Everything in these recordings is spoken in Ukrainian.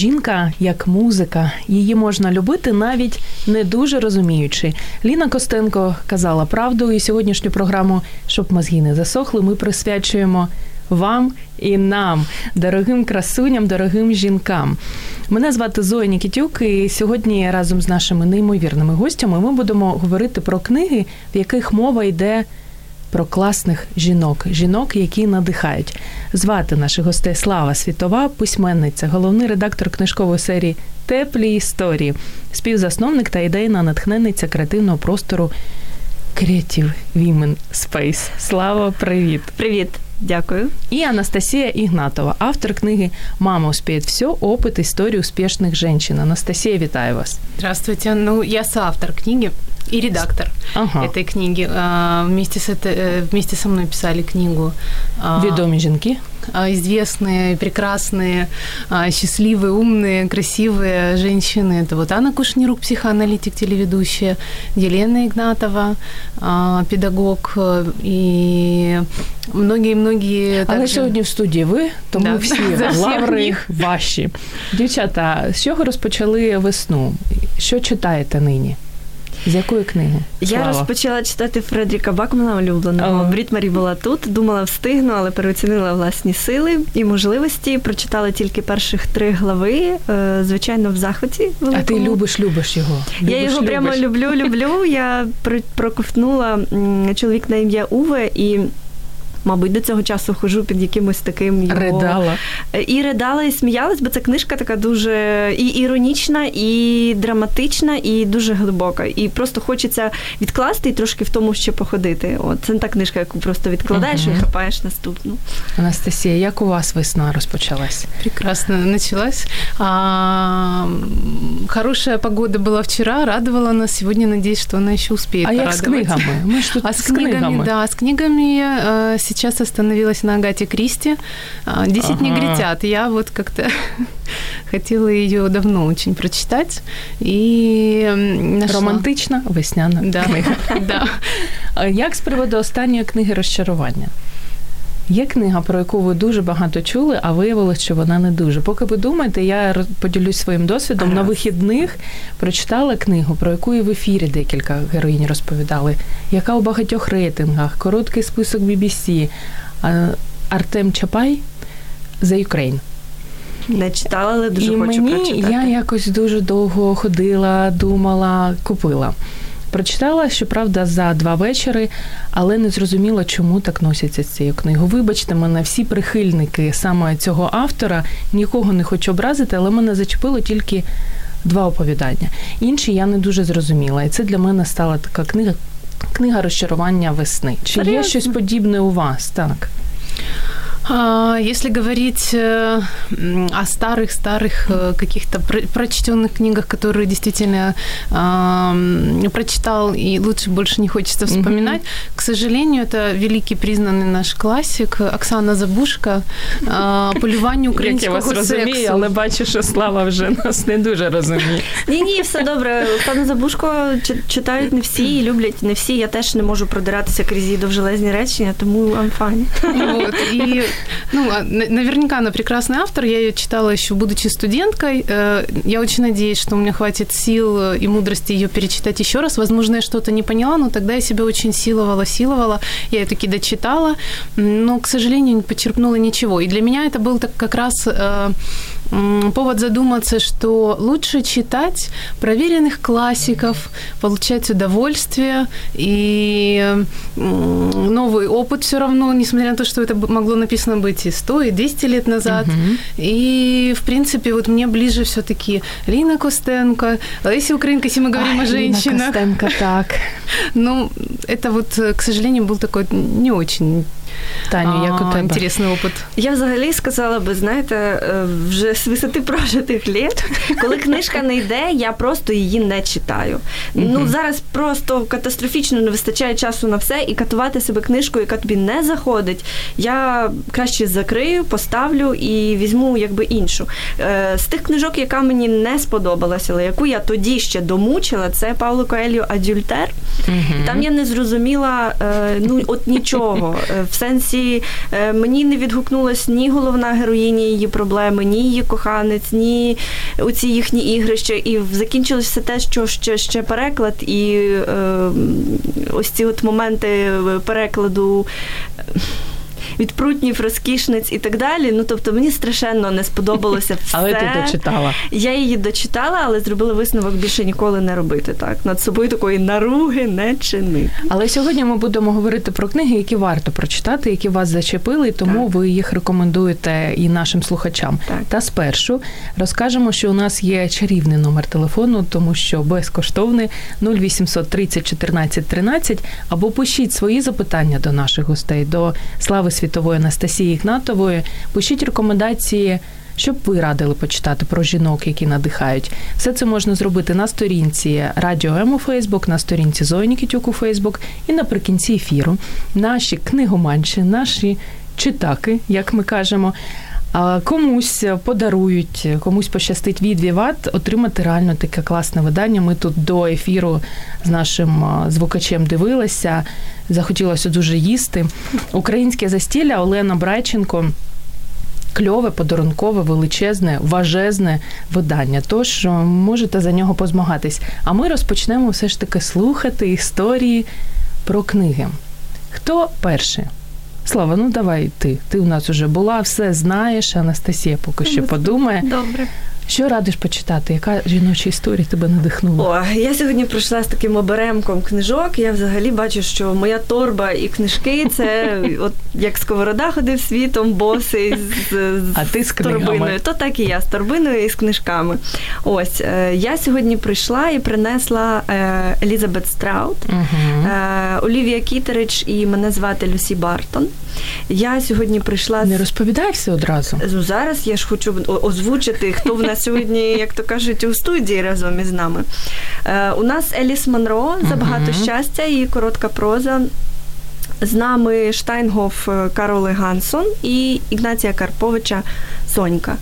Жінка як музика, її можна любити навіть не дуже розуміючи. Ліна Костенко казала правду, і сьогоднішню програму, щоб мозги не засохли, ми присвячуємо вам і нам, дорогим красуням, дорогим жінкам. Мене звати Зоя Нікітюк, і сьогодні разом з нашими неймовірними гостями ми будемо говорити про книги, в яких мова йде. Про класних жінок, жінок, які надихають. Звати наших гостей Слава Світова, письменниця, головний редактор книжкової серії Теплі історії, співзасновник та ідейна натхненниця креативного простору Creative Women Space. Слава, привіт! Привіт! Дякую. И Анастасия Игнатова, автор книги «Мама успеет все. Опыт истории успешных женщин». Анастасия, витаю вас. Здравствуйте. Ну, я соавтор книги и редактор ага. этой книги. Вместе, с это, вместе со мной писали книгу. «Ведомі жінки». Известные, прекрасные, счастливые, умные, красивые женщины. Это вот Анна Кушнирук, психоаналитик, телеведущая, Елена Игнатова, педагог и многие-многие... Але также... сьогодні в студії ви, тому да. всі лаври ваші. Дівчата, з чого розпочали весну? Що читаєте нині? З якої книги? Слава? Я розпочала читати Фредріка Бакмана улюбленого. Брід Марі була тут, думала, встигну, але переоцінила власні сили і можливості. Прочитала тільки перших три глави. Е, звичайно, в захваті. Великому. А ти любиш, любиш його? Любиш, Я його любиш. прямо люблю, люблю. Я проковтнула чоловік на ім'я Уве і. Мабуть, до цього часу хожу під якимось таким його... Ридала. І ридала, і сміялась, бо ця книжка така дуже і іронічна, і драматична, і дуже глибока. І просто хочеться відкласти і трошки в тому ще походити. От Це не та книжка, яку просто відкладаєш uh-huh. і хапаєш наступну. Анастасія, як у вас весна розпочалась? Прекрасно началась. А, хорошая погода была вчера, радовала нас. Сегодня надеюсь, что она еще успеет А як з книгами? Мы ж тут а с, с книгами, книгами, да, с книгами сейчас остановилась на Агате Кристи. «Десять ага. негритят». Я вот как-то хотела ее давно очень прочитать. И нашла. Романтична весняна да. книга. да. Як з приводу останньої книги розчарування? Є книга, про яку ви дуже багато чули, а виявилось, що вона не дуже. Поки ви думаєте, я поділюсь своїм досвідом. Ага. На вихідних прочитала книгу, про яку і в ефірі декілька героїнь розповідали, яка у багатьох рейтингах, короткий список BBC, Артем Чапай «The Ukraine». Не читала, але дуже і хочу мені прочитати. Я якось дуже довго ходила, думала, купила. Прочитала, щоправда, за два вечори, але не зрозуміла, чому так носяться з цією книгою. Вибачте мене, всі прихильники саме цього автора, нікого не хочу образити, але мене зачепило тільки два оповідання. Інші я не дуже зрозуміла. І це для мене стала така книга, книга розчарування весни. Чи Серйозно? є щось подібне у вас? Так. Если говорить э, о старых-старых э, каких-то прочтенных книгах, которые действительно прочитал и лучше больше не хочется вспоминать, mm-hmm. к сожалению, это великий признанный наш классик Оксана Забушка «Полювання українського Я вас сексу». розумію, але бачу, що Слава вже нас не дуже розуміє. Ні-ні, все добре. Оксану Забушко читають не всі і люблять не всі. Я теж не можу продиратися крізь її довжелезні речення, тому I'm fine. Вот, и Ну, наверняка она прекрасный автор. Я ее читала еще будучи студенткой. Э, я очень надеюсь, что у меня хватит сил и мудрости ее перечитать еще раз. Возможно, я что-то не поняла, но тогда я себя очень силовала, силовала. Я ее таки дочитала, но, к сожалению, не почерпнула ничего. И для меня это был так как раз э, повод задуматься, что лучше читать проверенных классиков, получать удовольствие и новый опыт все равно, несмотря на то, что это могло написано быть и 100, и 200 лет назад. Угу. И, в принципе, вот мне ближе все таки Лина Костенко, Леся Украинка, если мы говорим Ай, о женщинах. Лина Костенко, так. Ну, это вот, к сожалению, был такой не очень Таню, як у тебе? Интересный опыт. Я взагалі сказала би, знаєте, е, вже з висоти прожитих літ, коли книжка не йде, я просто її не читаю. Ну зараз просто катастрофічно не вистачає часу на все, і катувати себе книжкою, яка тобі не заходить. Я краще закрию, поставлю і візьму якби іншу. Е, З тих книжок, яка мені не сподобалася, але яку я тоді ще домучила, це Павло Коеліо Адюльтер. Там я не зрозуміла е, ну от нічого. Е, сенсі е, мені не відгукнулась ні головна героїня її проблеми, ні її коханець, ні оці їхні ігрища. І закінчилось все те, що ще, ще переклад, і е, ось ці от моменти перекладу. Від прутнів, розкішниць і так далі. Ну тобто мені страшенно не сподобалося все. Але ти дочитала. Я її дочитала, але зробила висновок більше ніколи не робити так. Над собою такої наруги не чинити. Але сьогодні ми будемо говорити про книги, які варто прочитати, які вас зачепили, і тому Так. ви їх рекомендуєте і нашим слухачам. Так. Та спершу розкажемо, що у нас є чарівний номер телефону, тому що безкоштовний 0800 30 14 13, або пишіть свої запитання до наших гостей, до Слави Світової Анастасії Ігнатової. Пишіть рекомендації. Щоб ви радили почитати про жінок, які надихають, все це можна зробити на сторінці Радіо М у Фейсбук, на сторінці Зої Нікітюк у Фейсбук і наприкінці ефіру наші книгоманші, наші читаки, як ми кажемо, комусь подарують, комусь пощастить від Віват отримати реально таке класне видання. Ми тут до ефіру з нашим звукачем дивилися. Захотілося дуже їсти. Українське застілля Олена Брайченко. Кльове, подарункове, величезне, важезне видання. Тож можете за нього позмагатись. А ми розпочнемо все ж таки слухати історії про книги. Хто перший? Слава, ну давай ти. Ти у нас уже була, все знаєш. Анастасія поки що подумає. Добре. Що радиш почитати? Яка жіноча історія тебе надихнула? О, я сьогодні пройшла з таким оберемком книжок. Я взагалі бачу, що моя торба і книжки це от як сковорода ходив світом, босий з, з А ти з торбиною. То так і я з торбиною і з книжками. Ось е, я сьогодні прийшла і принесла е, Елізабет Страут, Угу. е, Олівія Кітерич і мене звати Люсі Бартон. Я сьогодні прийшла Не з розповідай все одразу. Ну, зараз я ж хочу озвучити, хто в нас сьогодні, як то кажуть, у студії разом із нами. Е, у нас Еліс Монро за багато щастя, її коротка проза. З нами Штайнгоф е, Кароли Гансон і Ігнація Карповича Сонька.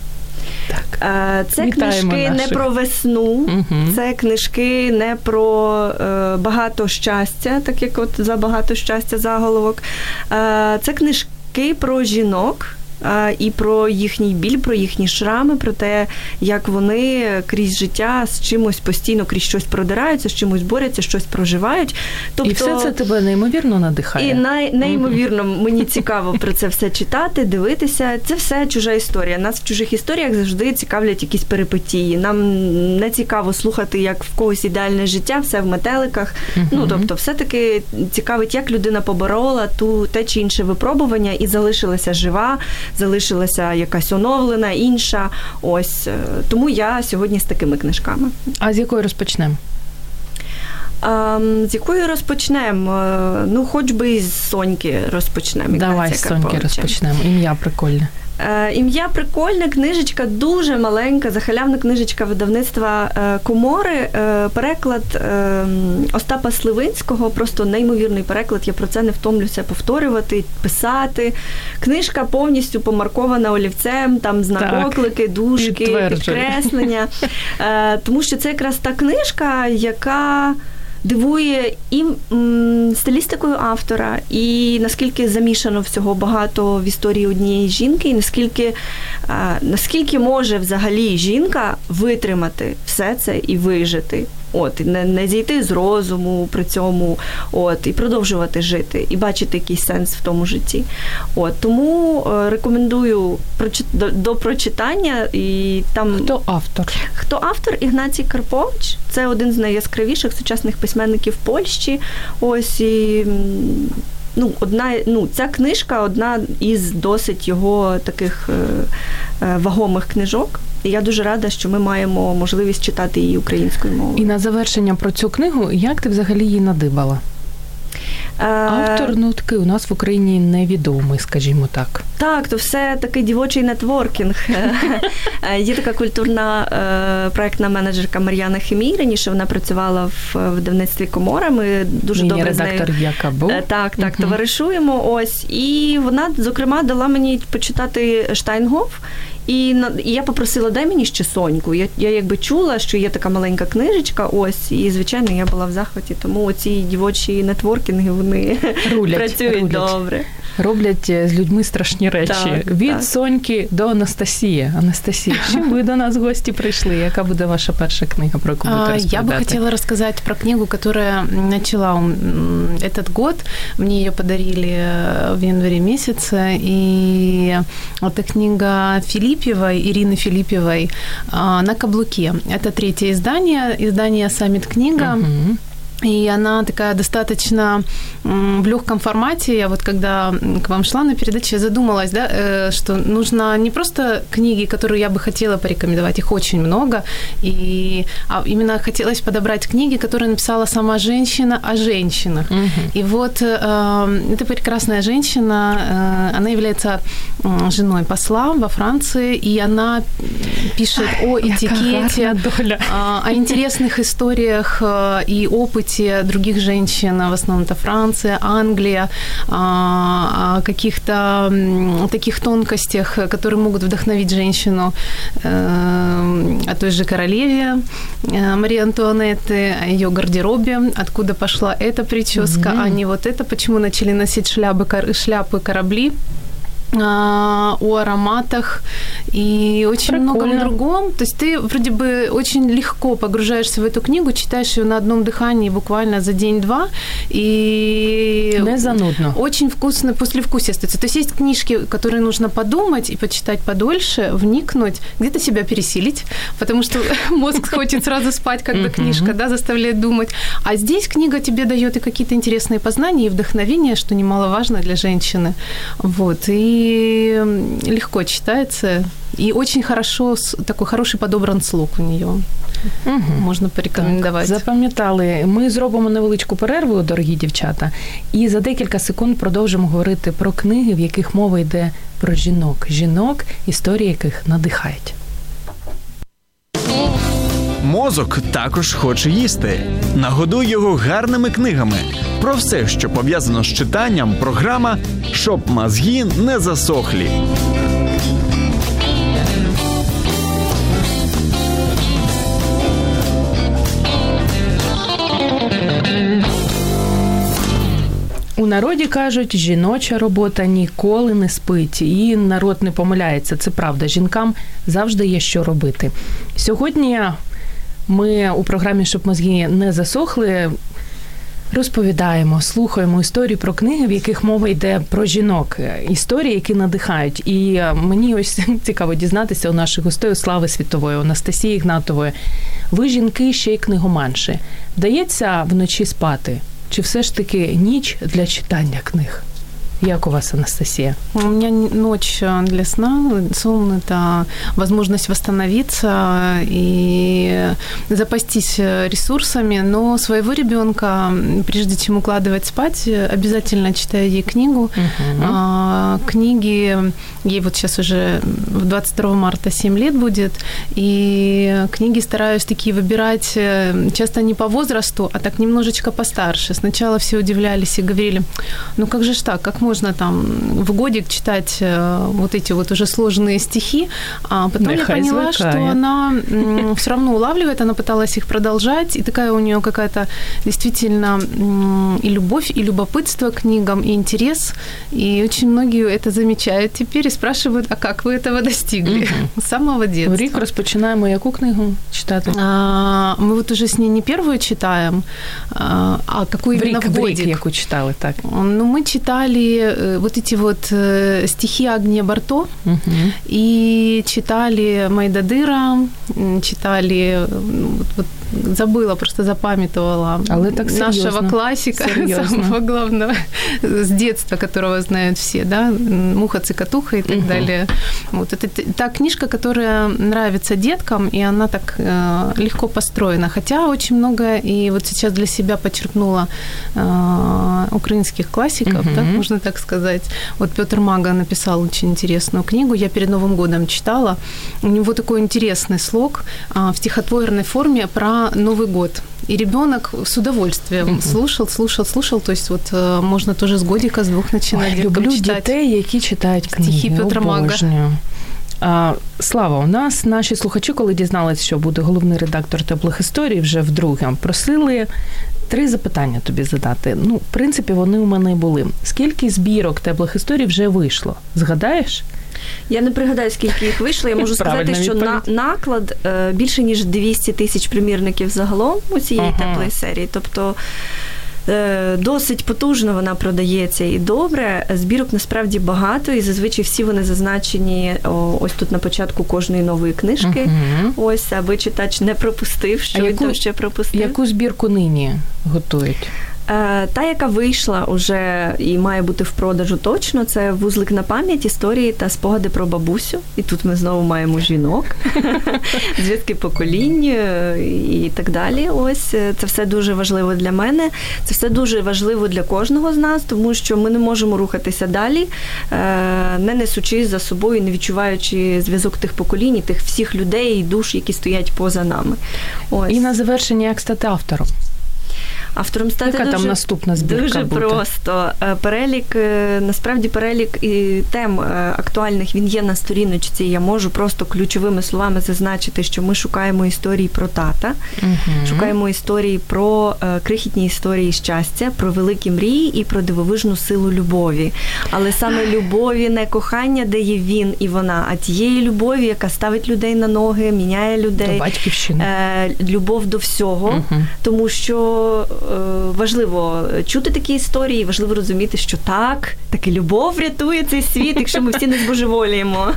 Так. Е, Це Вітаємо книжки наших. не про весну, Мгм. це книжки не про е, багато щастя, так як от за багато щастя заголовок. Е, це книжки про жінок. І про їхній біль, про їхні шрами, про те, як вони крізь життя з чимось постійно крізь щось продираються, з чимось борються, щось проживають. Тобто, І все це тебе неймовірно надихає. і най, неймовірно мені цікаво про це все читати, дивитися. Це все чужа історія. Нас в чужих історіях завжди цікавлять якісь перипетії. Нам не цікаво слухати, як в когось ідеальне життя, все в метеликах. Ну тобто, все-таки цікавить, як людина поборола ту те чи інше випробування і залишилася жива, залишилася якась оновлена, інша. Ось е, тому я сьогодні з такими книжками. А з якої розпочнемо? З якої розпочнемо? Е, Ну, хоч би з Соньки розпочнемо. Давай з Соньки розпочнемо. Ім'я прикольне. Е, Ім'я прикольне, книжечка дуже маленька, захалявна книжечка видавництва е, Комори. Е, Переклад Остапа Сливинського, просто неймовірний переклад. Я про це не втомлюся повторювати, писати. Книжка повністю помаркована олівцем, там знак оклики, дужки, підкреслення. Тому що це якраз та книжка, яка. Дивує і стилістикою автора, і наскільки замішано всього багато в історії однієї жінки, і наскільки, наскільки може взагалі жінка витримати все це і вижити. От, і не, не зійти з розуму при цьому, от, і продовжувати жити, і бачити якийсь сенс в тому житті. От, тому е, рекомендую прочит, до, до прочитання. І там Хто автор? Хто автор Ігнацій Карпович? Це один з найяскравіших сучасних письменників Польщі. Ось і. Ну, одна, ну, ця книжка одна із досить його таких е, е, вагомих книжок. І я дуже рада, що ми маємо можливість читати її українською мовою. І на завершення про цю книгу, як ти взагалі її надибала? Автор, ну такий у нас в Україні невідомий, скажімо так. Так, то все такий дівочий нетворкінг. Є така культурна проектна менеджерка Мар'яна Хімій. Раніше вона працювала в видавництві Комора. Ми дуже Нині добре редактор з нею яка був. так, так, товаришуємо. Ось і вона, зокрема, дала мені почитати Штайнгоф. І і я попросила, дай мені ще соньку. Я я якби чула, що є така маленька книжечка, ось, і звичайно я була в захваті. Тому оці дівочі нетворкінги вони рулять, працюють рулять. добре. Роблять е, з людьми страшні речі. Так, Від так. Соньки до Анастасії. Анастасія, чим ви до нас в гості прийшли? Яка буде ваша перша книга, про яку будете розповідати? Я бы хотела рассказать про книгу, которая начала этот год. Мне ее подарили в январе месяце. И это книга Филиппевой, Ирины Филиппевой «На каблуке». Это третье издание, издание «Саммит книга». Угу. И она такая достаточно в легком формате. Я вот когда к вам шла на передачу, я задумалась, да, э, что нужно не просто книги, которые я бы хотела порекомендовать, их очень много, и, а именно хотелось подобрать книги, которые написала сама женщина о женщинах. Угу. И вот э, эта прекрасная женщина, э, она является женой посла во Франции, и она пишет о этикете, о интересных историях и опыте опыте других женщин, в основном это Франция, Англия, о каких-то таких тонкостях, которые могут вдохновить женщину, о той же королеве Марии Антуанетты, о ее гардеробе, откуда пошла эта прическа, mm-hmm. а не вот это, почему начали носить шляпы, шляпы корабли о ароматах и очень Прикольно. многом другом. То есть ты вроде бы очень легко погружаешься в эту книгу, читаешь ее на одном дыхании буквально за день-два, и не занудно. Очень вкусный послевкусие остается. То есть есть книжки, которые нужно подумать и почитать подольше, вникнуть, где-то себя пересилить, потому что мозг хочет сразу спать, когда книжка, да, заставляет думать. А здесь книга тебе дает и какие-то интересные познания, и вдохновение, что немаловажно для женщины. Вот. И и легко читается, и очень хорошо, такой хороший подобран слог у нее. Угу. Можна порекомендувати. Так, запам'ятали. Ми зробимо невеличку перерву, дорогі дівчата, і за декілька секунд продовжимо говорити про книги, в яких мова йде про жінок. Жінок, історії яких надихають. Мозок також хоче їсти. Нагодуй його гарними книгами. Про все, що пов'язано з читанням, програма щоб мозги не засохлі. У народі кажуть, жіноча робота ніколи не спить, і народ не помиляється. Це правда. Жінкам завжди є що робити. Сьогодні ми у програмі Щоб мозги не засохли. Розповідаємо, слухаємо історії про книги, в яких мова йде про жінок, історії, які надихають. І мені ось цікаво дізнатися у наших гостей Слави Світової, Анастасії Ігнатової. Ви жінки ще й книгоманші. Вдається вночі спати? Чи все ж таки ніч для читання книг? Як у вас, Анастасия? У меня ночь для сна. Сон – это возможность восстановиться и запастись ресурсами. Но своего ребенка, прежде чем укладывать спать, обязательно читаю ей книгу. А, книги, ей вот сейчас уже 22 марта 7 лет будет, и книги стараюсь такие выбирать часто не по возрасту, а так немножечко постарше. Сначала все удивлялись и говорили, ну как же ж так, как можно там в годик читать вот эти вот уже сложные стихи, а потом Нехай я поняла, звыкает. что она все равно улавливает, она пыталась их продолжать, и такая у нее какая-то действительно и любовь, и любопытство к книгам, и интерес, и очень многие это замечают теперь и спрашивают, а как вы этого достигли с самого В детства? рік розпочинаємо яку книгу читати? А, мы вот уже с ней не первую читаем, а, а какую в именно рік, в в рік, годик. яку читали, так. Ну, мы читали э, вот эти вот э, стихи Агния Барто Угу. и читали Майдадыра, читали э, вот, вот забыла, просто запамятовала Але так нашего классика, Серьезно. самого главного с детства, которого знают все, да, «Муха, цикатуха» и так Мгм. далее. Вот это та книжка, которая нравится деткам, и она так э, легко построена. Хотя очень много, и вот сейчас для себя подчеркнула э, украинских классиков, Мгм. да, можно так сказать. Вот Петр Мага написал очень интересную книгу, я перед Новым годом читала. У него такой интересный слог а, в стихотворной форме про Новый год. И ребенок с удовольствием Мгм. слушал, слушал, слушал. То есть вот э, можно тоже с годика, с двух начинать Ой, деткам люблю читать. дітей, які читають книги. Стихи Петра Мага. Обожнюю. А, Слава, у нас наші слухачі, коли дізналися, що буде головний редактор теплих історій, вже вдруге просили три запитання тобі задати. Ну, в принципі, вони у мене були. Скільки збірок теплих історій вже вийшло? Згадаєш? Я не пригадаю, скільки їх вийшло. Я можу Правильна сказати, що на, наклад е, більше ніж 200 тисяч примірників загалом у цієї Ага. теплої серії. Тобто досить потужно вона продається і добре. Збірок насправді багато, і зазвичай всі вони зазначені ось тут на початку кожної нової книжки. Угу. Ось, аби читач не пропустив, що А він яку- там ще пропустив. Яку збірку нині готують? Е, Та, яка вийшла уже і має бути в продажу точно, це вузлик на пам'ять, історії та спогади про бабусю. І тут ми знову маємо жінок, зв'язки поколінь е, і так далі. Ось е, це все дуже важливо для мене. Це все дуже важливо для кожного з нас, тому що ми не можемо рухатися далі, не несучи за собою, не відчуваючи зв'язок тих поколінь, і тих всіх людей і душ, які стоять поза нами. Ось. І на завершення, як стати автором? Автором стати Яка дуже, там наступна збірка Дуже буде? просто. Е, Перелік, е, насправді перелік і тем е, актуальних він є на сторіночці. Я можу просто ключовими словами зазначити, що ми шукаємо історії про тата, Мгм. шукаємо історії про крихітні історії щастя, про великі мрії і про дивовижну силу любові. Але саме любові, не кохання дає він і вона, а тієї любові, яка ставить людей на ноги, міняє До людей. батьківщини. Е, Любов до всього, Мгм. тому що важливо чути такі історії, важливо розуміти, що так, таки любов врятує цей світ, якщо ми всі не збожеволіємо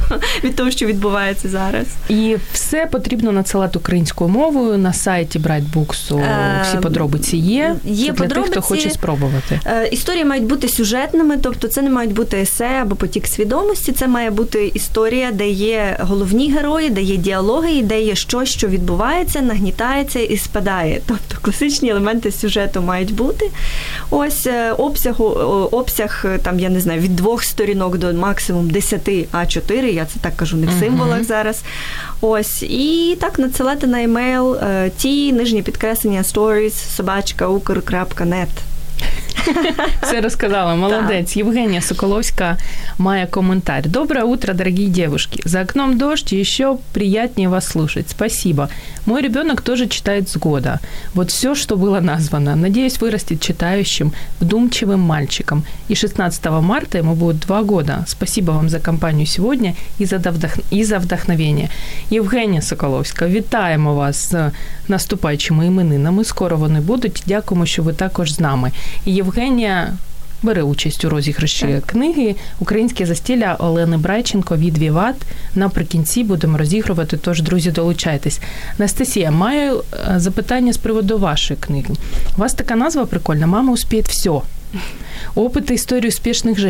від того, що відбувається зараз. І все потрібно надсилати українською мовою на сайті Брайтбуксу. Е, Всі подробиці є. є Це для тих, хто хоче спробувати. Е, Історії мають бути сюжетними, тобто це не мають бути есе або потік свідомості. Це має бути історія, де є головні герої, де є діалоги, і де є щось, що відбувається, нагнітається і спадає. Тобто класичні елементи сюжету мають бути. Ось е, обсягу, обсяг е, там, я не знаю, від двох сторінок до максимум 10 А4, я це так кажу не в символах зараз. Ось, і так надсилати на емейл е, ті нижні підкреслення stories собачка. Все розказала. Молодець. Євгенія Соколовська має коментарь. Доброе утро, дорогие девушки. За окном дождь, и еще приятнее вас слушать. Спасибо. Мой ребенок тоже читает с года. Вот все, что было названо. Надеюсь, вырастет читающим, вдумчивым мальчиком. И 16 марта ему будет два года. Спасибо вам за компанию сегодня и за, вдох... и за вдохновение. Євгенія Соколовська, вітаємо вас з наступаючими іменинами. Скоро вони будуть. Дякуємо, що ви також з нами. І Євгенія бере участь у розіграші книги Українське застілля Олени Брайченко від Віват. Наприкінці будемо розігрувати. Тож, друзі, долучайтесь. Настасія, маю е, запитання з приводу вашої книги. У вас така назва прикольна Мама успіє все. Опити історії успішних жінок.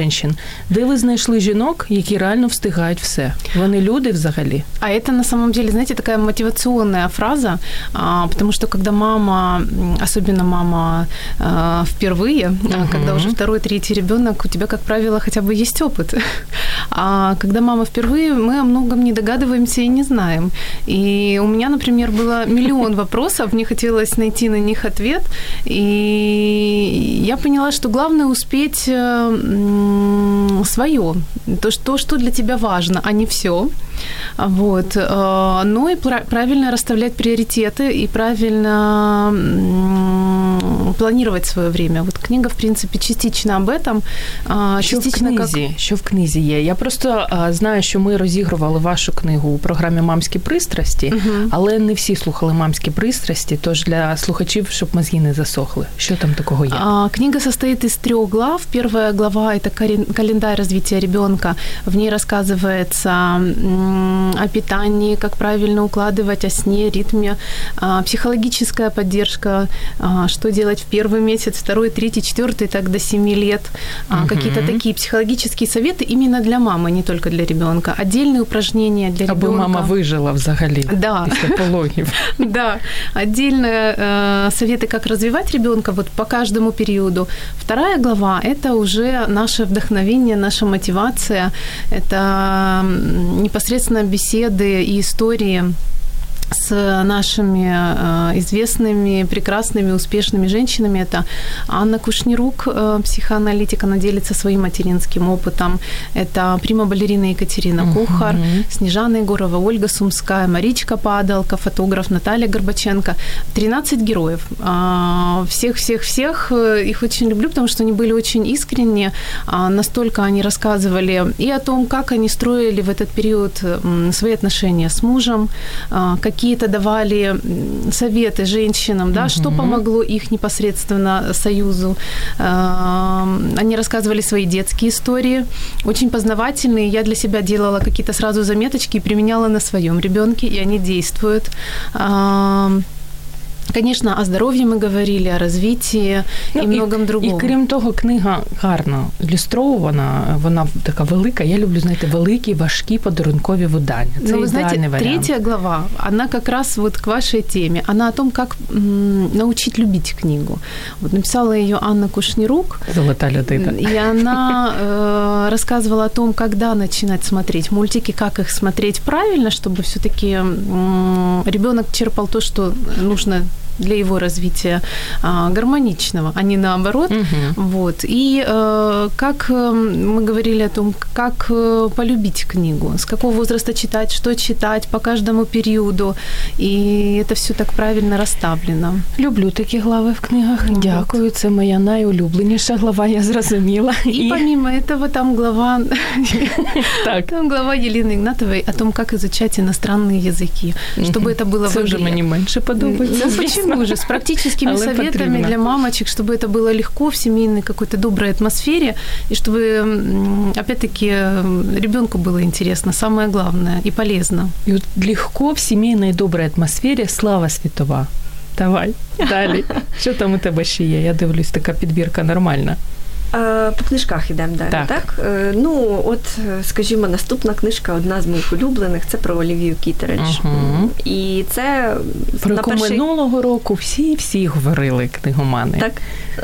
Де ви знайшли жінок, які реально встигають все? Вони люди взагалі? А это на самом деле, знаете, такая мотивационная фраза, а, потому что когда мама, м, особенно мама а, впервые, а, Мгм. когда уже второй, третий ребенок, у тебя, как правило, хотя бы есть опыт. А когда мама впервые, мы о многом не догадываемся и не знаем. И у меня, например, было миллион вопросов, мне хотелось найти на них ответ, и я поняла, что главное успеть свое, то, что, что для тебя важно, а не все. Вот. э, Ну и пра- правильно расставлять приоритеты и правильно м, планировать свое время. Вот книга, в принципе, частично об этом. а, Що в частично книзі? Що в книзі є? Я просто а, знаю, що ми розігрували вашу книгу у програмі Мамські пристрасті, Мгм. але не всі слухали мамські пристрасті. Тож для слухачів, щоб мозги не засохли. Що там такого є? А, Книга состоит из трех глав. Первая глава – это карен- календарь развития ребенка. В ней рассказывается м, о питании, как правильно укладывать, о сне, ритме, а, психологическая поддержка, а, что делать в первый месяц, второй, третий, четвертый, так до 7 лет. Угу. Какие-то такие психологические советы именно для мамы, не только для ребенка. Отдельные упражнения для Аби ребенка. мама выжила взагалі да. після пологів. Да, отдельные э, советы, как развивать ребенка вот по каждому периоду. Вторая глава – это уже наше вдохновение, наша мотивация, это непосредственно беседы и истории С нашими э, известными, прекрасными, успешными женщинами. Это Анна Кушнирук, э, психоаналитик, она делится своим материнским опытом. Это прима-балерина Екатерина uh-huh. Кухар, Снежана Егорова, Ольга Сумская, Маричка Падалка, фотограф Наталья Горбаченко. 13 героев. Всех-всех-всех. Э, их очень люблю, потому что они были очень искренне. А, настолько они рассказывали и о том, как они строили в этот период свои отношения с мужем, а, какие какие-то давали советы женщинам, да, угу. что помогло их непосредственно союзу. Они рассказывали свои детские истории, очень познавательные. Я для себя делала какие-то сразу заметочки и применяла на своем ребенке, и они действуют. Звісно, о здоров'ї ми говорили, о розвитті ну, і многом другому. І крім того, книга гарно ілюстрована, вона така велика. Я люблю, знаєте, великі, важкі подарункові видання. Це ну, вы знаете, вариант. третья глава, она как раз вот к вашей теме. Она о том, как м, научить любить книгу. Вот написала ее Анна Кушнирук. Золотая людина. И она э, рассказывала о том, когда начинать смотреть мультики, как их смотреть правильно, чтобы все-таки м, ребенок черпал то, что нужно для его развития а, гармоничного, а не наоборот. Угу. Вот. И э, как э, мы говорили о том, как э, полюбить книгу, с какого возраста читать, что читать по каждому периоду. И это все так правильно розставлено. Люблю такі глави в книгах. Вот. Дякую. Це моя найулюбленіша глава, я зрозуміла. И, и... помимо этого там глава, так. там глава Елены Игнатовой о том, как изучать иностранные языки, чтобы это было Це вже мені менше подобається. Ну, почему же? С практическими советами потрібно. для мамочек, чтобы это было легко в семейной какой-то доброй атмосфере, и чтобы, опять-таки, ребенку было интересно, самое главное, и полезно. И вот легко в семейной доброй атмосфере слава світова. Давай, далі. Що там у тебе ще є? Я дивлюсь, така підбірка нормальна. По книжках йдемо далі, так? так? Е, ну, от, скажімо, наступна книжка, одна з моїх улюблених, це про Олівію Кітерич. Uh-huh. І це про на перший... минулого року всі-всі говорили книгомани. Так.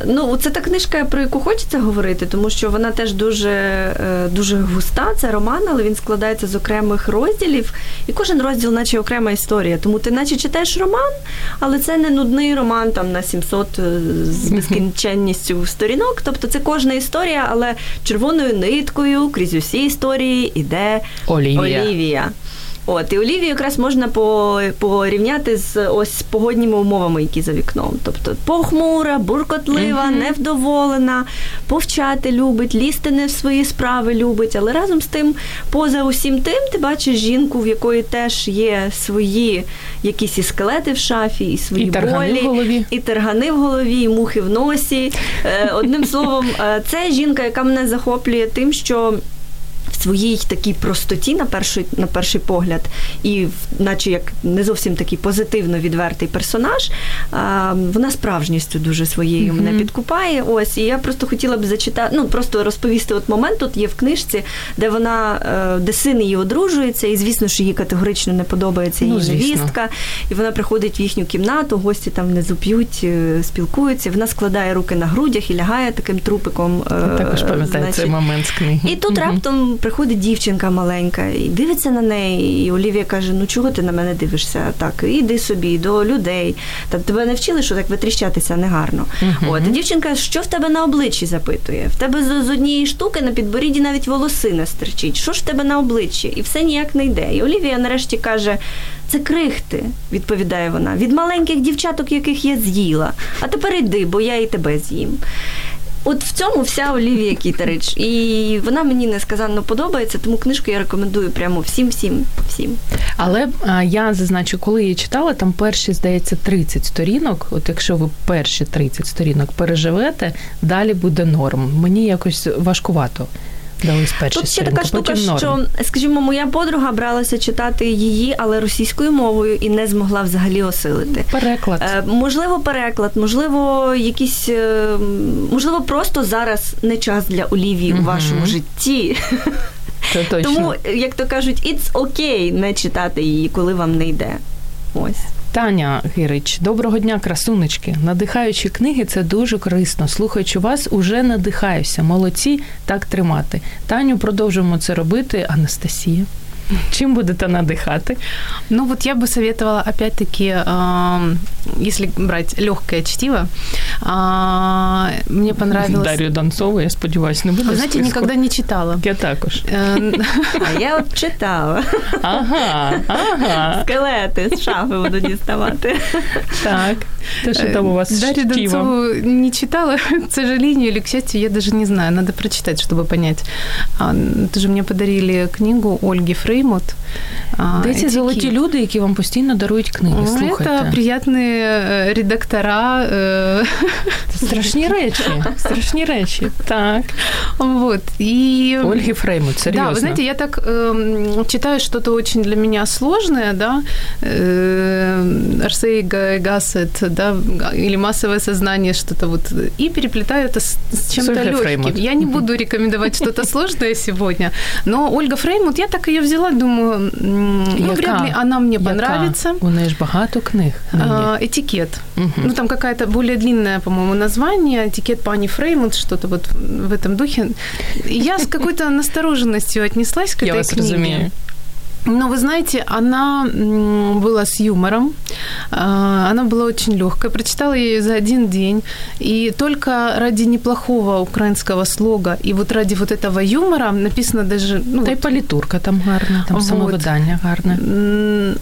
Ну, це та книжка, про яку хочеться говорити, тому що вона теж дуже е, дуже густа. Це роман, але він складається з окремих розділів, і кожен розділ, наче окрема історія. Тому ти, наче читаєш роман, але це не нудний роман там на 700 е, з безкінченністю сторінок. Тобто це кожен кожна історія, але червоною ниткою крізь усі історії іде Олівія. Олівія. От, і Олівію якраз можна по, порівняти з ось погодніми умовами, які за вікном. Тобто похмура, буркотлива, mm-hmm. невдоволена, повчати любить, лізти не в свої справи любить. Але разом з тим, поза усім тим, ти бачиш жінку, в якої теж є свої якісь і скелети в шафі, і свої і болі, в голові. і тергани в голові, і мухи в носі. Е, одним словом, е, це жінка, яка мене захоплює тим, що своїй такій простоті на перший на перший погляд, і наче як не зовсім такий позитивно відвертий персонаж, а, вона справжністю дуже своєю mm-hmm. мене підкупає. Ось, і я просто хотіла б зачитати, ну просто розповісти. От момент тут є в книжці, де вона, е, де син її одружується, і звісно, що їй категорично не подобається її ну, невістка. І вона приходить в їхню кімнату, гості там не зуп'ють, е, спілкуються. Вона складає руки на грудях і лягає таким трупиком. Е, також пам'ятаю цей момент з книги. І тут mm-hmm. раптом приходить дівчинка маленька і дивиться на неї. І Олівія каже: Ну чого ти на мене дивишся? Так, іди собі до людей. Та тебе не вчили, що так витріщатися негарно. Uh-huh. От і дівчинка, що в тебе на обличчі запитує? В тебе з, з однієї штуки на підборідді навіть волоси не стерчить. Що ж в тебе на обличчі? І все ніяк не йде. І Олівія нарешті каже: це крихти, відповідає вона, від маленьких дівчаток, яких я з'їла. А тепер йди, бо я і тебе з'їм. От в цьому вся Олівія Кітерич. І вона мені несказанно подобається, тому книжку я рекомендую прямо всім, всім, всім. Але а, я зазначу, коли її читала, там перші, здається, 30 сторінок. От якщо ви перші 30 сторінок переживете, далі буде норм. Мені якось важкувато Дались перші Тут ще така штука, що, скажімо, моя подруга бралася читати її, але російською мовою і не змогла взагалі осилити. переклад. Е, Можливо, переклад, можливо, якісь е, можливо, просто зараз не час для Олівії Мгм. у вашому житті. Це точно. Тому, як то кажуть, it's okay не читати її, коли вам не йде. Ось. Таня Гирич, доброго дня, красунечки. Надихаючі книги це дуже корисно. Слухаючи вас, уже надихаюся. Молодці, так тримати. Таню, продовжуємо це робити. Анастасія. Чим будете надихати? Ну вот я бы советовала, опять-таки, ам, если брать легкое чтиво, а, мне понравилось... Дар'ю Донцову, я сподіваюся, не буде. Вы знаете, никогда не читала. Я також. Э, А я от читала. Ага, ага. Скелети з шафи буду діставати. Так. То, що там у вас Дарью? Донцову не читала, к сожалению или к счастью, я даже не знаю. Надо прочитать, чтобы понять. А, Тоже мне подарили книгу Ольги Фреймут а, Де ці «Этикет». золоті люди, які вам постійно дарують книги? Ну, Слухайте. Это приятные э, редактора. э, Страшні речі. Страшні речі. Так. Вот. И... Ольги Фреймут, серйозно. Да, вы знаете, я так эм, читаю что-то очень для меня сложное, да, э, Арсей Га- Гассет, да, или массовое сознание, что-то вот, и переплетаю это с, с чем-то Ольгой легким. Фреймут. Я не буду рекомендовать что-то сложное сегодня, но Ольга Фреймут, я так ее взяла, думаю, м, ну, вряд ли она мне понравится. У неї ж багато книг. А, Этикет. Мгм. Ну, там какая-то более длинное, по-моему, название. Этикет Пани Фреймут, что-то вот в этом духе. Я с какой-то настороженностью отнеслась к Я этой вас книге. разумею. Но вы знаете, она была с юмором, а, она была очень легкая. Прочитала я ее за один день, и только ради неплохого украинского слога и вот ради вот этого юмора написано даже ну, Та вот, палітурка там гарна, там Вот. самовидання гарне.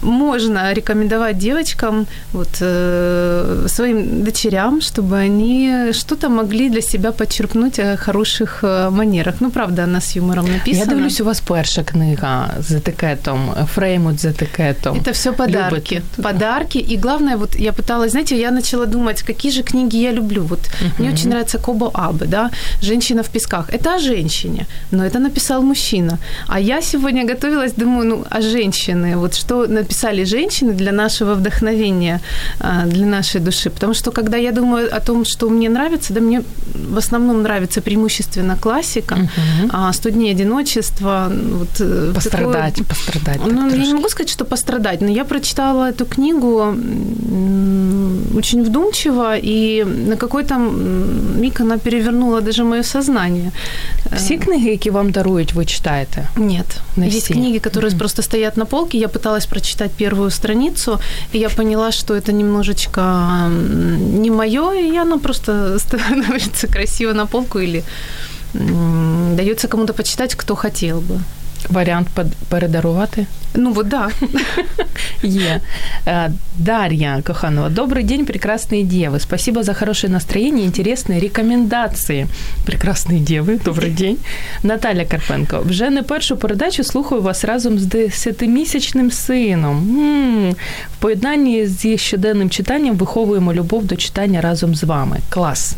Можно рекомендовать девочкам, вот, э, своим дочерям, чтобы они что-то могли для себя подчеркнуть о хороших э, манерах. Ну, правда, она с юмором написана. Я дивлюсь, у вас перша книга з етикетом, Фреймут з етикетом. Это все подарки. Любите. Подарки. И главное, вот я пыталась, знаете, я начала думать, какие же книги я люблю. Вот мне очень нравится Кобо Абе, да, «Женщина в песках». Это о женщине, но это написал мужчина. А я сегодня готовилась, думаю, ну, о женщины. Вот что написали женщины для нашего вдохновения, а, для нашей души. Потому что, когда я думаю о том, что мне нравится, да, мне в основном нравится преимущественно классика, а, «Сто дней одиночества». Вот, э, такое- Пострадать, пострадать. так ну, я трошки. не могу сказать, что пострадать, но я прочитала эту книгу м, очень вдумчиво, и на какой-то м, миг она перевернула даже мое сознание. Всі книги, які вам дарують, ви читаєте? Нет. Не Есть все. книги, которые Мгм. просто стоят на полке. Я пыталась прочитать первую страницу, и я поняла, что это немножечко м, не мое, и оно просто становится красиво на полку или м, дается кому-то почитать, кто хотел бы. Варіант пед- передарувати? Ну вот да. Є. Э, Дарья Коханова. Добрый день, прекрасные девы. Спасибо за хорошее настроение и интересные рекомендации. Прекрасные девы, добрий день. Наталя Карпенко. Вже не першу передачу слухаю вас разом з десятимісячним сином. м В поєднанні зі щоденним читанням виховуємо любов до читання разом з вами. Клас.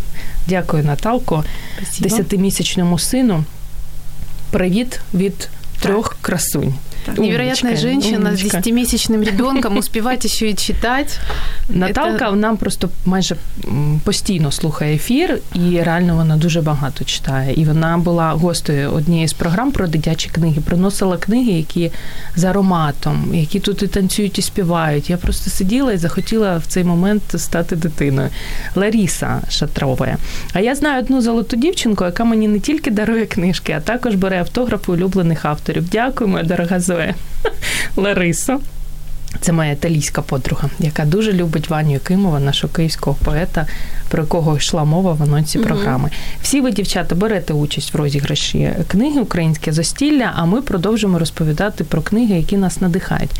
Дякую, Наталко. Спасибо. Десятимісячному сину. Привіт від трьох красунь. Невероятная Умничка, женщина с 10-месячным ребенком успевать еще и читать. Наталка Это- нам просто майже постійно слухає ефір, і реально вона дуже багато читає. І вона була гостею однієї з програм про дитячі книги. Приносила книги, які з ароматом, які тут і танцюють, і співають. Я просто сиділа і захотіла в цей момент стати дитиною. Ларіса Шатрова. А я знаю одну золоту дівчинку, яка мені не тільки дарує книжки, а також бере автографи улюблених авторів. Дякую, моя дорога Зоя. Ларисо. Це моя італійська подруга, яка дуже любить Ваню Якимова, нашого київського поета, про якого йшла мова в анонсі програми. Всі ви, дівчата, берете участь в розіграші книги Українське застілля, а ми продовжимо розповідати про книги, які нас надихають.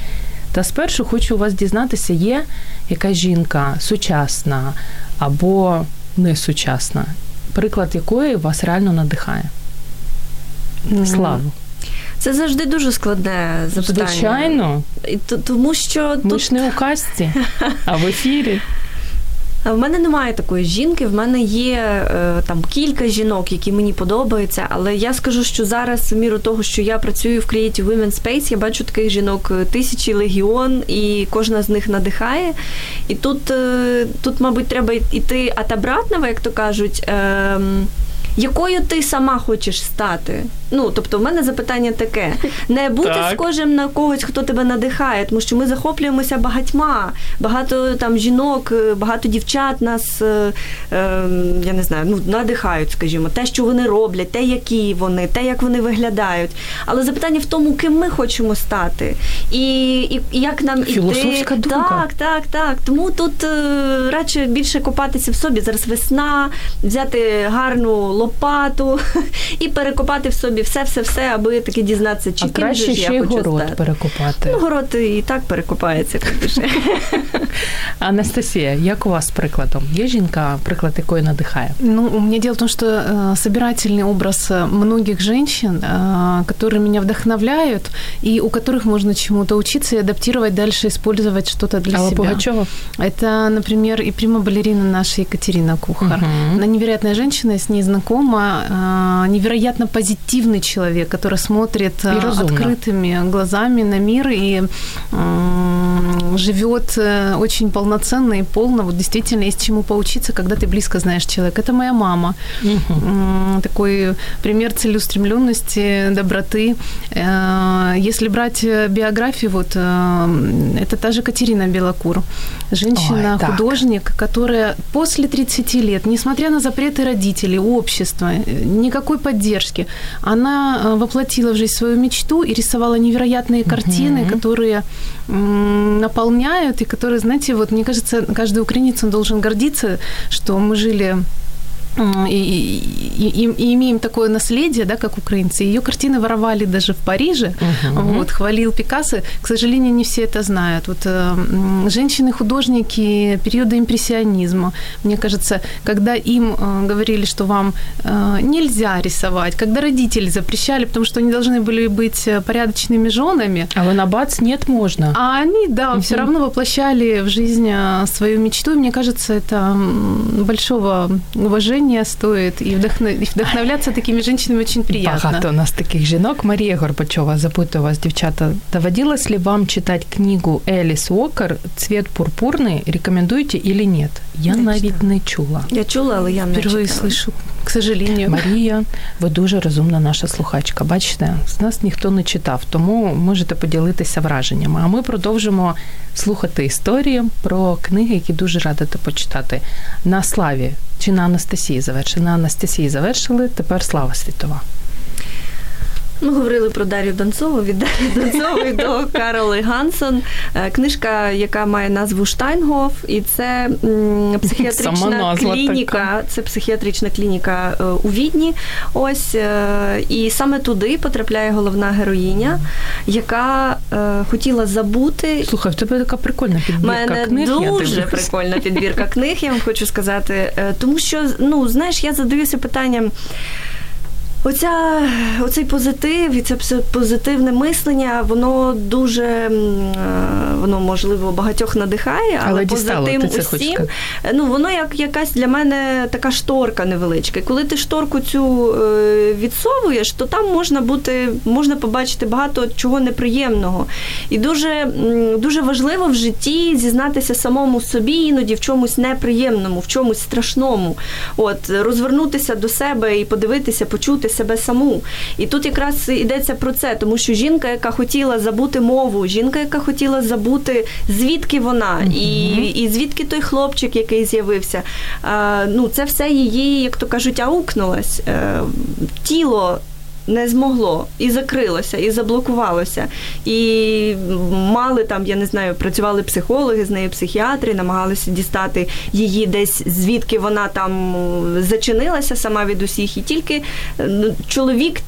Та спершу хочу у вас дізнатися, є яка жінка сучасна або не сучасна, приклад якої вас реально надихає. Славу. Це завжди дуже складне запитання. Звичайно, І т- Тому що ми тут ж не у казці, а в ефірі. В мене немає такої жінки, в мене є е, там кілька жінок, які мені подобаються, але я скажу, що зараз, в міру того, що я працюю в Creative Women Space, я бачу таких жінок е, тисячі легіон, і кожна з них надихає. І тут, е, тут мабуть, треба йти от як то кажуть. Е, якою ти сама хочеш стати? Ну, тобто, в мене запитання таке: не бути так. схожим на когось, хто тебе надихає, тому що ми захоплюємося багатьма. Багато там жінок, е, багато дівчат нас е, е, я не знаю, ну надихають, скажімо, те, що вони роблять, те, які вони, те, як вони виглядають. Але запитання в тому, ким ми хочемо стати, і і, і як нам Філософська іти. думка. Так, так, так. Тому тут е, радше більше копатися в собі. Зараз весна, взяти гарну лопату і перекопати в собі все-все-все, аби таки дізнатися, чи а краще ще я хочу город стати. перекопати. Ну, город і так перекопається. Анастасія, як у вас з прикладом? Є жінка, приклад якої надихає? Ну, у меня дело в том, что э, собирательный образ многих женщин, э, которые меня вдохновляют, и у которых можно чему-то учиться и адаптировать дальше, использовать что-то для Алла себя. Пугачева? Это, например, и прима-балерина наша Екатерина Кухар. Мгм. Она невероятная женщина, я с ней знакома, э, невероятно позитивный человек, который смотрит э, открытыми глазами на мир и м, живет э, очень полноценно и полно. Вот действительно есть чему поучиться, когда ты близко знаешь человека. Это моя мама. М, Такой пример целеустремленности, доброты. Э, Если брать биографию, вот это та же Катерина Белокур. Женщина, Ой, так. художник, которая после 30 лет, несмотря на запреты родителей, общества, никакой поддержки, она э, воплотила в жизнь свою мечту и рисовала невероятные картины, которые м, наполняют и которые, знаете, вот мне кажется, каждый украинец он должен гордиться, что мы жили и, и, и- имеем такое наследие, да, как украинцы. Ее картины воровали даже в Париже. Мгм. Вот, хвалил Пикассо. К сожалению, не все это знают. Вот э, женщины-художники периода импрессионизма, мне кажется, когда им э, говорили, что вам э, нельзя рисовать, когда родители запрещали, потому что они должны были быть э, порядочными женами, Але на бац нет можна. а они, да, все Мгм. равно воплощали в жизнь э, свою мечту. И мне кажется, это большого уважения стоит. И, вдохно- и вдохновляться такими женщинами очень приятно. Багато у нас таких жінок. Марія Горбачова запитує вас, дівчата, доводилось ли вам читать книгу Еліс Уокер «Цвет пурпурный»? Рекомендуете или нет? Я Не навіть не чула. Я чула, але я не Впервые читала. слышу, к сожалению. Марія, ви дуже розумна наша слухачка. Бачите, з нас ніхто не читав, тому можете поділитися враженнями. А ми продовжимо слухати історії про книги, які дуже радите почитати. На славі чи на Анастасії завершили? На Анастасії завершили. Тепер слава світова. Ми говорили про Дар'ю Донцову від Дар'ї Донцової до Кароли Гансон. Е, Книжка, яка має назву Штайнгоф, і це психіатрична клініка. Це психіатрична клініка е, у Відні. Ось е, і саме туди потрапляє головна героїня, яка хотіла забути Слухай, в тебе така прикольна підбірка мене книг. дуже прикольна підбірка книг, я вам хочу сказати. Тому що, ну, знаєш, я задаюся питанням. Оця, оцей позитив і це позитивне мислення, воно дуже е, воно можливо багатьох надихає, але, Але поза тим хочеш усім, е, ну воно як якась для мене така шторка невеличка. І коли ти шторку цю е, відсовуєш, то там можна бути, можна побачити багато чого неприємного. І дуже, дуже важливо в житті зізнатися самому собі, іноді в чомусь неприємному, в чомусь страшному. От розвернутися до себе і подивитися, почути себе саму. І тут якраз йдеться про це, тому що жінка, яка хотіла забути мову, жінка, яка хотіла забути, звідки вона, і, і звідки той хлопчик, який з'явився. Ну, це все її, як то кажуть, аукнулось. Е, тіло не змогло і закрилося, і заблокувалося. І мали там, я не знаю, працювали психологи з нею, психіатри, намагалися дістати її десь, звідки вона там зачинилася сама від усіх. І тільки ну, чоловік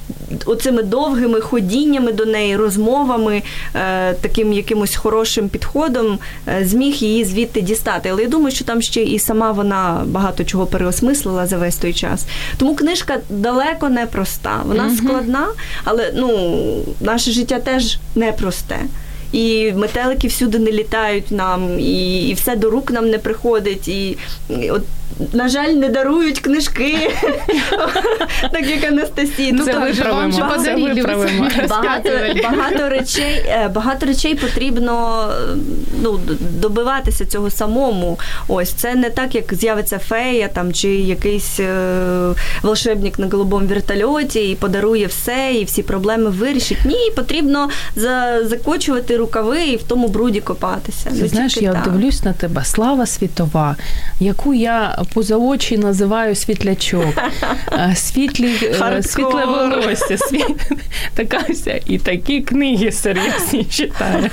оцими довгими ходіннями до неї, розмовами, е, таким якимось хорошим підходом е, зміг її звідти дістати. Але я думаю, що там ще і сама вона багато чого переосмислила за весь той час. Тому книжка далеко не проста. Вона складна, але ну, наше життя теж непросте. і метелики всюди не літають нам, і, і все до рук нам не приходить. І, і от на жаль, не дарують книжки, так як Анастасії. Ну, виправимо. Вам же подарили, Багато, речей, е, багато речей потрібно е, ну, добиватися цього самому. Ось це не так, як з'явиться фея там чи якийсь е, волшебник на голубому вертольоті і подарує все, і всі проблеми вирішить. Ні, потрібно за, закочувати рукави і в тому бруді копатися. Ти знаєш, я так. дивлюсь на тебе. Слава світова, яку я поза очі називаю світлячок, Е, світлі, е, світле волосся, світ... така вся і такі книги серйозні читає.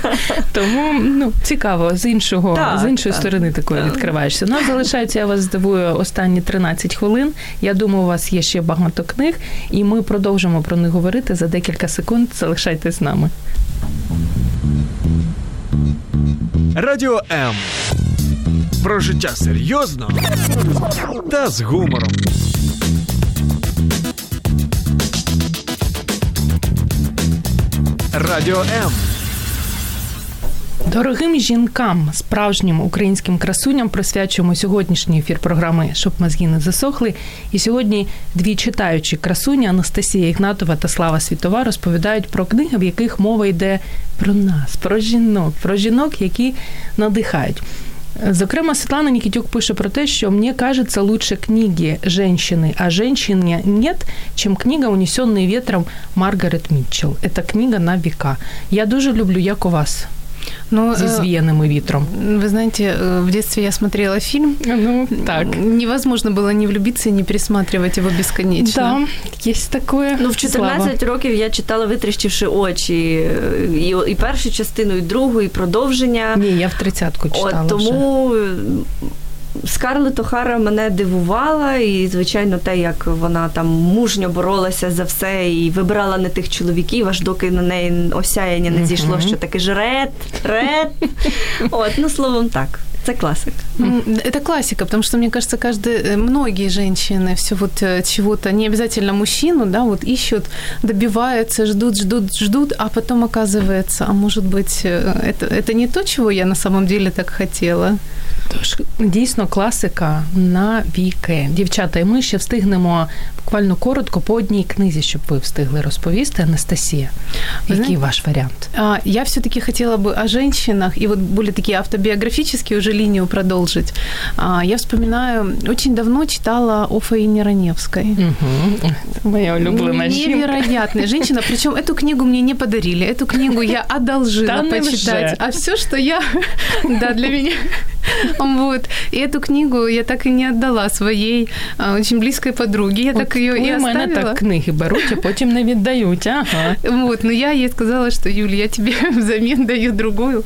Тому ну, цікаво, з іншого, Так, з іншої так. сторони такої Так. відкриваєшся. Ну, залишається, я вас здивую останні 13 хвилин. Я думаю, у вас є ще багато книг, і ми продовжимо про них говорити за декілька секунд. Залишайтесь з нами. Радіо М. Про життя серйозно та з гумором. Радіо М. Дорогим жінкам, справжнім українським красуням присвячуємо сьогоднішній ефір програми Щоб мозги не засохли. І сьогодні дві читаючі красуні Анастасія Ігнатова та Слава Світова розповідають про книги, в яких мова йде про нас, про жінок, про жінок, які надихають. Зокрема, Светлана Никитюк пише про те, що мне кажется лучше книги женщины, а женщины нет, чем книга «Унесенные ветром» Маргарет Мітчелл. Это книга на века. Я дуже люблю, як у вас Ну, зі э, звіяними вітром. Вы знаете, э, в детстве я смотрела фильм. Ну, Невозможно было не влюбиться и не пересматривать его бесконечно. Да, есть такое. Ну, в 14 років я читала, витріщивши очі, е, і, і першу частину, і другу, і продовження. Ні, я в тридцятку читала От, вже. тому е, Скарлет Охара мене дивувала, і, звичайно, те, як вона там мужньо боролася за все і вибирала не тих чоловіків, аж доки на неї осяяння не зійшло, Мгм. що таке ж ред, ред. От, ну, словом, так. Це класика. М, Это классика, потому что, мне кажется, каждый, э, многие женщины все вот э, чего-то, не обязательно мужчину, да, вот ищут, добиваются, ждут, ждут, ждут, а потом оказывается, а может быть, э, это, это не то, чего я на самом деле так хотела. Тож дійсно класика на віки. Дівчата, і ми ще встигнемо буквально коротко по одній книзі, щоб ви встигли розповісти. Анастасія, Ви який знаєте- ваш варіант? А, Я все-таки хотела бы о женщинах и вот более такие автобиографические уже линию продолжить. А, Я вспоминаю, очень давно читала о Фаине Раневской. Угу. Моя улюблена жінка. Невероятная женщина. Причем эту книгу мне не подарили. Эту книгу я Да одолжила невже? почитать. А все, что я... Да, для меня. Вот. И эту книгу я так и не отдала своей а, очень близкой подруге. Я так ее и у мене оставила. так книги беруть, а потім не віддають. Ага. Вот, но я ей сказала, что, Юля, я тебе взамен даю другую.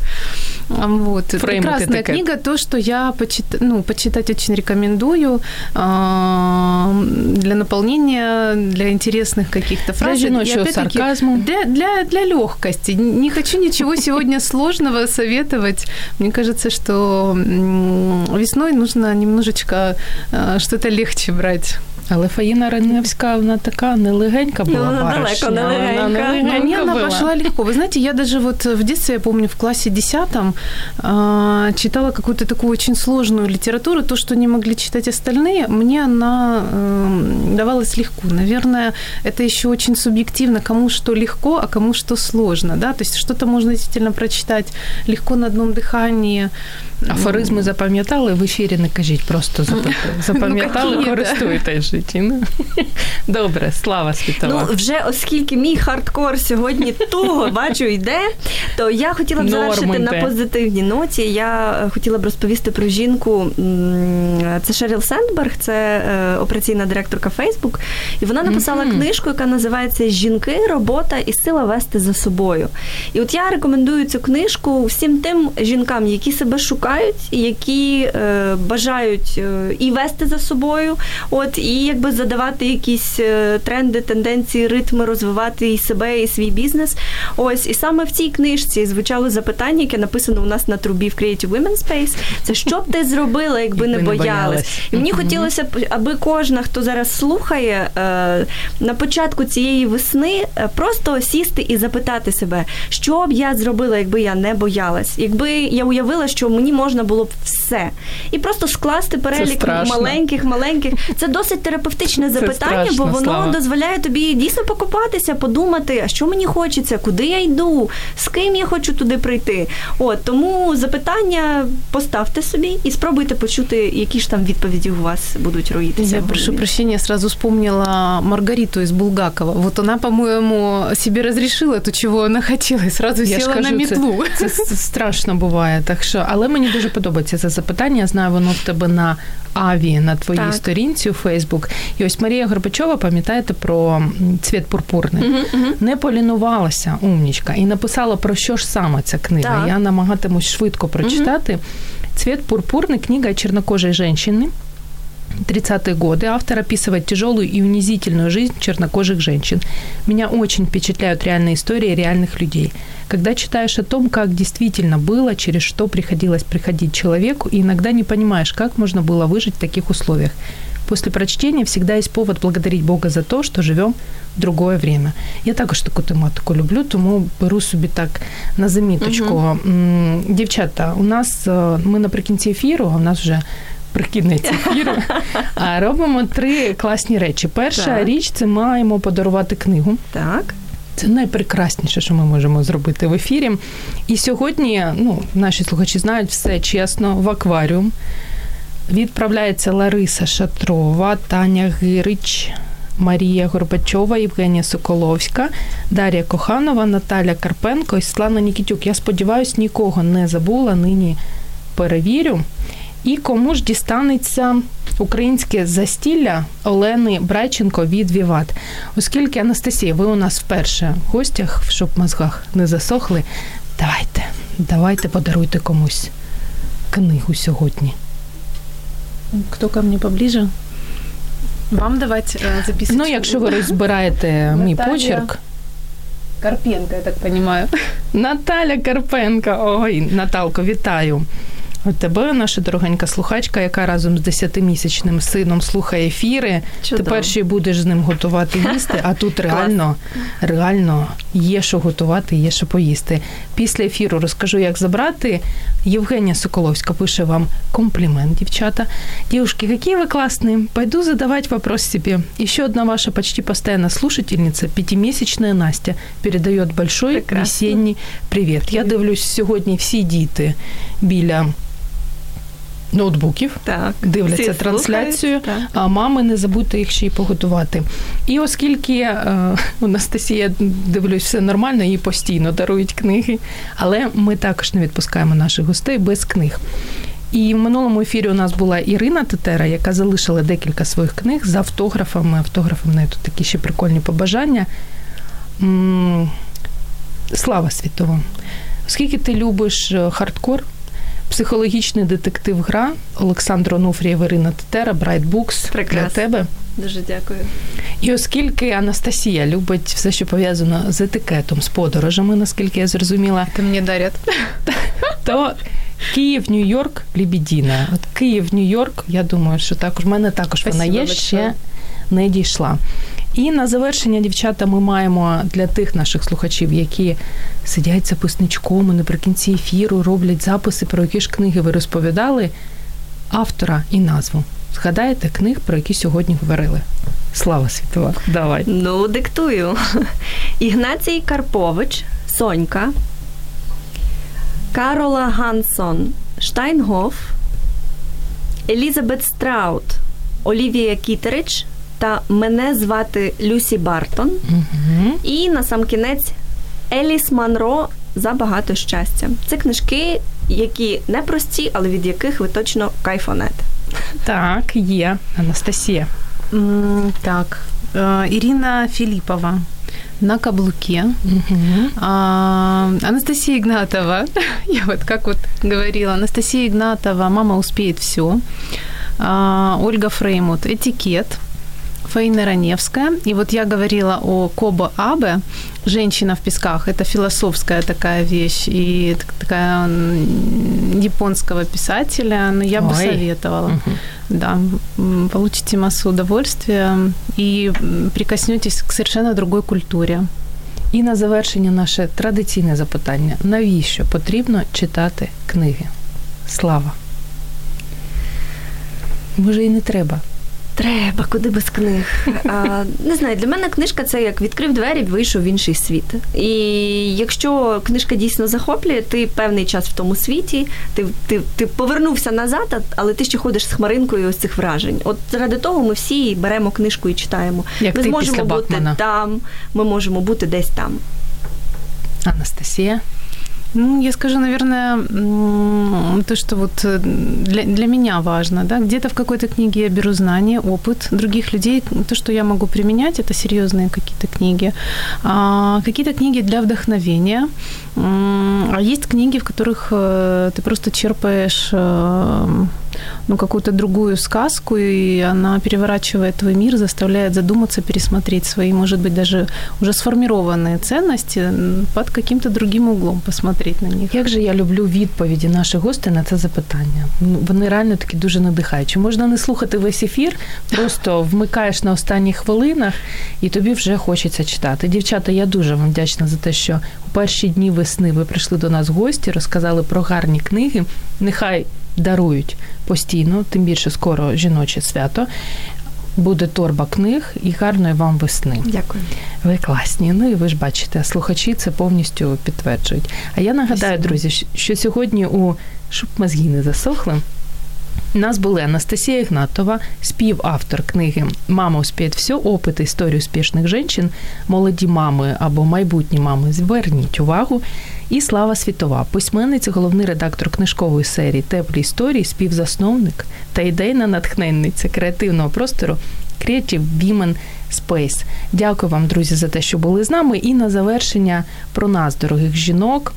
А, Вот. Фреймы ты Прекрасная такая. книга, то, что я почит... ну, почитать очень рекомендую а, для наполнения, для интересных каких-то Для фраз. И жіночого опять-таки, сарказму. Для, для, для легкости. Не хочу ничего сегодня сложного советовать. Мне кажется, что м, весной нужно немножечко а, что-то легче брать. Але Фаїна Раневська, вона така нелегенька була Ну, далеко не Вона легенька. Но мне нелегенька она пошла легко. Вы знаете, я даже вот в детстве, я помню, в классе десятом а, читала какую-то такую очень сложную литературу. То, что не могли читать остальные, мне она давалась легко. Наверное, это еще очень субъективно, кому что легко, а кому что сложно. Да? То есть что-то можно действительно прочитать легко на одном дыхании. Афоризми запам'ятали, в ефірі не кажіть, просто запам'ятали, які, користуйтесь в житті. Ну. Добре, слава світова. Ну, вже оскільки мій хардкор сьогодні туго бачу йде, то я хотіла б завершити на позитивній ноті. Я е, хотіла б розповісти про жінку. Це Шеріл Сендберг, це е, операційна директорка Фейсбук. І вона написала Мгм. книжку, яка називається Жінки, робота і сила вести за собою. І от я рекомендую цю книжку всім тим жінкам, які себе шукають, які е, бажають е, і вести за собою, от і якби задавати якісь е, тренди, тенденції, ритми, розвивати і себе, і свій бізнес. Ось і саме в цій книжці звучало запитання, яке написано у нас на трубі в Creative Women Space. Це що б ти зробила, якби, не боялась. І мені хотілося б, аби кожна, хто зараз слухає, е, на початку цієї весни е, просто сісти і запитати себе, що б я зробила, якби я не боялась, якби я уявила, що мені можна було б все. І просто скласти перелік маленьких, маленьких. Це досить терапевтичне запитання, страшно, бо воно Слава. дозволяє тобі дійсно покопатися, подумати, а що мені хочеться, куди я йду, з ким я хочу туди прийти. От тому запитання поставте собі і спробуйте почути, які ж там відповіді у вас будуть роїтися. Я прошу голові. прощения, сразу вспомнила Маргариту из Булгакова. Вот она, по-моему, себе разрешила то, чего она хотела, и сразу Я села кажу, на метлу. Це, це, це страшно буває. Так що, але мені дуже подобається це запитання. Я знаю, воно в тебе на аві на твоїй Так. сторінці у Фейсбук. І ось Марія Горбачова, пам'ятаєте про м, цвіт пурпурний. Мгм, мгм. Не полінувалася умнічка і написала про що ж саме ця книга. Так. Я намагатимусь швидко прочитати. Цвет пурпурный книга о чернокожей женщине. 30-е годы автор описывает тяжелую и унизительную жизнь чернокожих женщин. Меня очень впечатляют реальные истории реальных людей. Когда читаешь о том, как действительно было, через что приходилось приходить человеку, и иногда не понимаешь, как можно было выжить в таких условиях. После прочтения всегда есть повод благодарить Бога за то, що живемо в другое время. Я також таку тематику люблю, тому беру собі так на заміточку. М, Дівчата, у нас е, ми наприкінці ефіру, а у нас вже прикінець ефіру. А робимо три класні речі. Перша Так. річ це маємо подарувати книгу. Так. Це найпрекрасніше, що ми можемо зробити в ефірі. І сьогодні, ну, наші слухачі знають все чесно, в акваріум. Відправляється Лариса Шатрова, Таня Гирич, Марія Горбачова, Євгенія Соколовська, Дар'я Коханова, Наталя Карпенко і Світлана Нікітюк. Я сподіваюся, нікого не забула. Нині перевірю. І кому ж дістанеться українське застілля Олени Брайченко від Віват. Оскільки Анастасія, ви у нас вперше в гостях, щоб мозгах не засохли. Давайте, давайте подаруйте комусь книгу сьогодні. Кто ко мне поближе? Вам давать э, записывать? Ну, якщо ви розбираєте мій почерк. Карпенко, я так понимаю. Наталя Карпенко. Ой, Наталко, вітаю. От тебе, наша дорогенька слухачка, яка разом з десятимісячним сином слухає ефіри. Чудово. Тепер ще будеш з ним готувати їсти, а тут реально, реально є що готувати, є що поїсти. Після ефіру розкажу, як забрати. Євгенія Соколовська пише вам комплімент, дівчата. Девушки, какие вы классные. Пойду задавать вопрос себе. Еще одна ваша почти постоянная слушательница, пятимесячная Настя, передает большой Прекрасно. весенний привет. Я дивлюсь сьогодні всі діти біля ноутбуків Так. дивляться Всі трансляцію, слухають, а мами не забудьте їх ще й поготувати. І оскільки е, у Анастасія, дивлюсь, все нормально, їй постійно дарують книги, але ми також не відпускаємо наших гостей без книг. І в минулому ефірі у нас була Ірина Тетера, яка залишила декілька своїх книг з автографами. Автографом в неї тут такі ще прикольні побажання. Слава світова! Оскільки ти любиш е, хардкор, психологічний детектив гра Олександр Онуфрієв, Ірина Тетера, Bright Books для тебе. Дуже дякую. І оскільки Анастасія любить все, що пов'язано з етикетом, з подорожами, наскільки я зрозуміла, Это мне дарят. то Київ, Нью-Йорк, Лібідіна. От Київ, Нью-Йорк, я думаю, що також в мене також вона є, ще не дійшла. І на завершення, дівчата, ми маємо для тих наших слухачів, які сидять записничком і наприкінці ефіру, роблять записи, про які ж книги ви розповідали, автора і назву. Згадаєте книг, про які сьогодні говорили? Слава світова! Давай. Ну, диктую. Ігнацій Карпович, Сонька, Карола Гансон, Штайнгоф, Елізабет Страут, Олівія Кітерич та мене звати Люсі Бартон. Угу. І на сам кінець Еліс Манро за багато щастя. Це книжки, які непрості, але від яких ви точно кайфанете. Так, є. Анастасія. М, Так, Ирина Филиппова на каблуке. Угу. А, Анастасия Игнатова, я вот как вот говорила, Анастасия Игнатова, мама успеет все. Ольга Фреймут, этикет. Фаина Раневская. И вот я говорила о Кобо Абе, «Женщина в песках». Это философская такая вещь и такая японского писателя. Но я Ой. бы советовала. Угу. Да, получите массу удовольствия и прикоснетесь к совершенно другой культуре. І на завершення наше традиційне запитання: навіщо потрібно читати книги? Слава. Може, і не треба. Треба, куди без книг. А, Не знаю, для мене книжка це як відкрив двері, вийшов в інший світ. І якщо книжка дійсно захоплює, ти певний час в тому світі, ти ти, ти повернувся назад, але ти ще ходиш з хмаринкою ось цих вражень. От заради того ми всі беремо книжку і читаємо. Як ми ти зможемо після бути Бакмана. там, ми можемо бути десь там. Анастасія. Ну, я скажу, наверное, то, что вот э, для, для меня важно, да, где-то в какой-то книге я беру знания, опыт других людей, то, что я могу применять, это серьезные какие-то книги, а, какие-то книги для вдохновения, а есть книги, в которых э, ты просто черпаешь э, ну, какую-то другую сказку, и она переворачивает твой мир, заставляет задуматься, пересмотреть свои, может быть, даже уже сформированные ценности под каким-то другим углом посмотреть на них. Як же я люблю відповіді наших гостей на це запитання. Ну, вони реально такі дуже надихаючі. Можна не слухати весь ефір, просто вмикаєш на останніх хвилинах, і тобі вже хочеться читати. Дівчата, я дуже вам вдячна за те, що у перші дні весни ви прийшли до нас в гості, розказали про гарні книги. Нехай дарують постійно, тим більше скоро жіноче свято. Буде торба книг і гарної вам весни. Дякую. Ви класні. Ну і ви ж бачите, слухачі це повністю підтверджують. А я нагадаю, друзі, що сьогодні у щоб мозги не засохли. У нас були Анастасія Ігнатова, співавтор книги Мама успіє все, опит історії успішних жінок, молоді мами або майбутні мами. Зверніть увагу. І Слава Світова, письменниця, головний редактор книжкової серії Теплі історії, співзасновник та ідейна натхненниця креативного простору Creative Women Space. Дякую вам, друзі, за те, що були з нами. І на завершення про нас, дорогих жінок.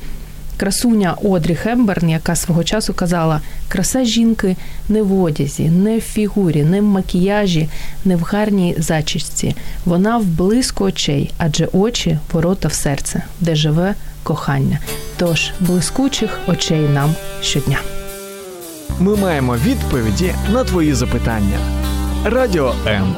Красуня Одрі Хепберн, яка свого часу казала: краса жінки не в одязі, не в фігурі, не в макіяжі, не в гарній зачісті. Вона в блиску очей, адже очі ворота в серце, де живе кохання. Тож блискучих очей нам щодня. Ми маємо відповіді на твої запитання. Радіо М.